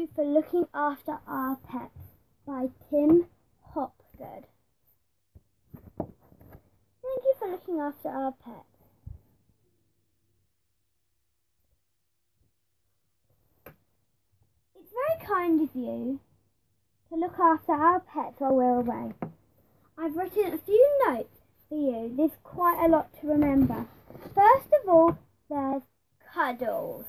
you for looking after our pets by Tim Hopgood. Thank you for looking after our pets. It's very kind of you to look after our pets while we're away. I've written a few notes for you. There's quite a lot to remember. First of all, there's cuddles.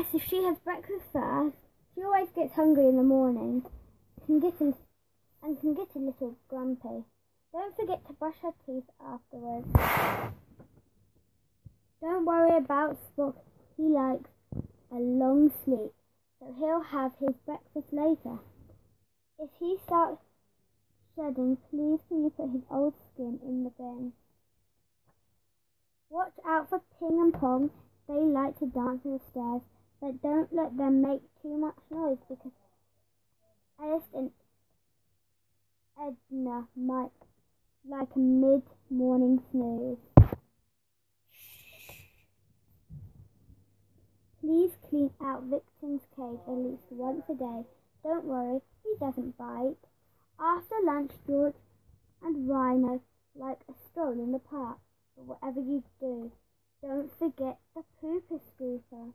If she has breakfast first. She always gets hungry in the morning can get a, and can get a little grumpy. Don't forget to brush her teeth afterwards. Don't worry about Spock. He likes a long sleep, so he'll have his breakfast later. If he starts shedding, please can you put his old skin in the bin? Watch out for Ping and Pong. They like to dance on the stairs, but don't let them make too much noise because Alice and Edna might like a mid-morning snooze. Please clean out Victor's cage at least once a day. Don't worry, he doesn't bite. After lunch, George and Rhino like a stroll in the park. But whatever you do, don't forget the pooper scooper.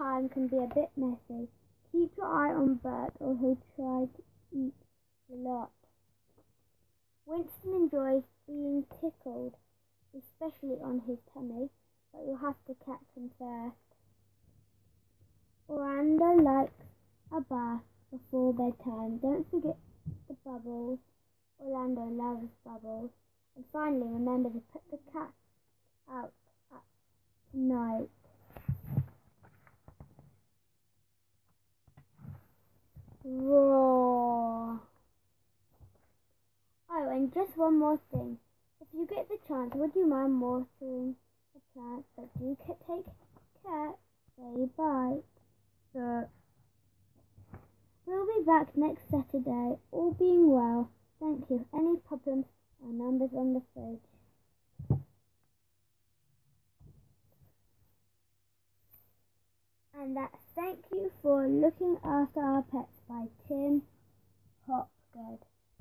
Time can be a bit messy. Keep your eye on Bert or he'll try to eat a lot. Winston enjoys being tickled, especially on his tummy, but you'll have to catch him first. Orlando likes a bath before bedtime. Don't forget the bubbles. Orlando loves bubbles. And finally, remember to put the cat out at night. Oh, and just one more thing. If you get the chance, would you mind watering the plants? But do take care. Say bye. So, we'll be back next Saturday, all being well. Thank you. Any problems? Our number's on the fridge. And that's thank you for looking after our pets by Tim Hopgood.